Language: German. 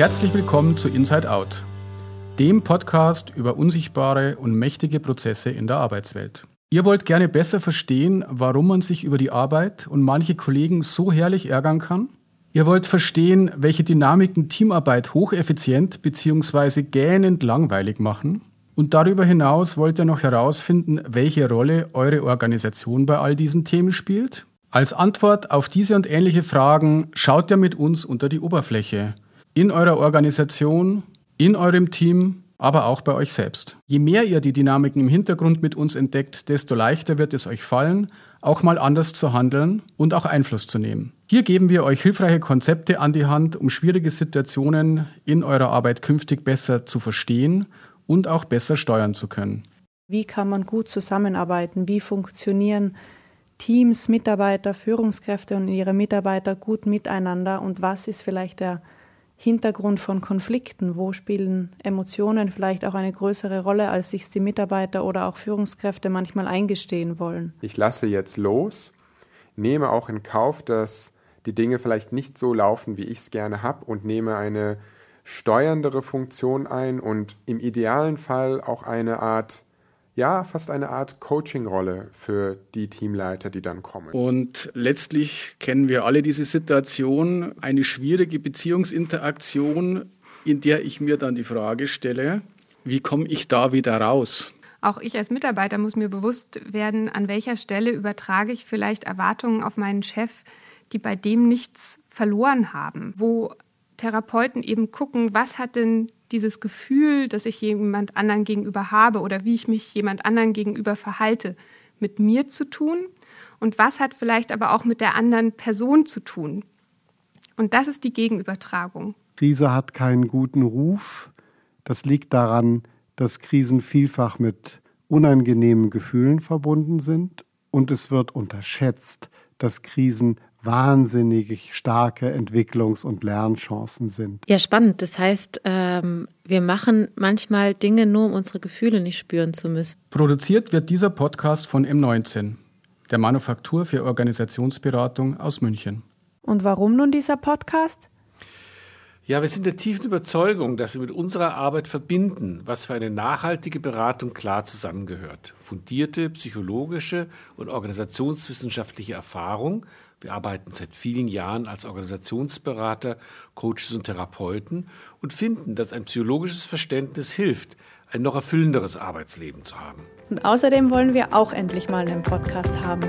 Herzlich willkommen zu Inside Out, dem Podcast über unsichtbare und mächtige Prozesse in der Arbeitswelt. Ihr wollt gerne besser verstehen, warum man sich über die Arbeit und manche Kollegen so herrlich ärgern kann? Ihr wollt verstehen, welche Dynamiken Teamarbeit hocheffizient bzw. gähnend langweilig machen? Und darüber hinaus wollt ihr noch herausfinden, welche Rolle eure Organisation bei all diesen Themen spielt? Als Antwort auf diese und ähnliche Fragen schaut ihr mit uns unter die Oberfläche. In eurer Organisation, in eurem Team, aber auch bei euch selbst. Je mehr ihr die Dynamiken im Hintergrund mit uns entdeckt, desto leichter wird es euch fallen, auch mal anders zu handeln und auch Einfluss zu nehmen. Hier geben wir euch hilfreiche Konzepte an die Hand, um schwierige Situationen in eurer Arbeit künftig besser zu verstehen und auch besser steuern zu können. Wie kann man gut zusammenarbeiten? Wie funktionieren Teams, Mitarbeiter, Führungskräfte und ihre Mitarbeiter gut miteinander? Und was ist vielleicht der Hintergrund von Konflikten? Wo spielen Emotionen vielleicht auch eine größere Rolle, als sich die Mitarbeiter oder auch Führungskräfte manchmal eingestehen wollen? Ich lasse jetzt los, nehme auch in Kauf, dass die Dinge vielleicht nicht so laufen, wie ich es gerne habe und nehme eine steuerndere Funktion ein und im idealen Fall auch eine Art, ja, fast eine Art Coaching-Rolle für die Teamleiter, die dann kommen. Und letztlich kennen wir alle diese Situation, eine schwierige Beziehungsinteraktion, in der ich mir dann die Frage stelle, wie komme ich da wieder raus? Auch ich als Mitarbeiter muss mir bewusst werden, an welcher Stelle übertrage ich vielleicht Erwartungen auf meinen Chef, die bei dem nichts verloren haben. Wo Therapeuten eben gucken, was hat denn dieses Gefühl, das ich jemand anderen gegenüber habe oder wie ich mich jemand anderen gegenüber verhalte, mit mir zu tun und was hat vielleicht aber auch mit der anderen Person zu tun. Und das ist die Gegenübertragung. Krise hat keinen guten Ruf. Das liegt daran, dass Krisen vielfach mit unangenehmen Gefühlen verbunden sind und es wird unterschätzt, dass Krisen wahnsinnig starke Entwicklungs- und Lernchancen sind. Ja, spannend. Das heißt, ähm, wir machen manchmal Dinge nur, um unsere Gefühle nicht spüren zu müssen. Produziert wird dieser Podcast von M19, der Manufaktur für Organisationsberatung aus München. Und warum nun dieser Podcast? Ja, wir sind der tiefen Überzeugung, dass wir mit unserer Arbeit verbinden, was für eine nachhaltige Beratung klar zusammengehört. Fundierte psychologische und organisationswissenschaftliche Erfahrung. Wir arbeiten seit vielen Jahren als Organisationsberater, Coaches und Therapeuten und finden, dass ein psychologisches Verständnis hilft, ein noch erfüllenderes Arbeitsleben zu haben. Und außerdem wollen wir auch endlich mal einen Podcast haben.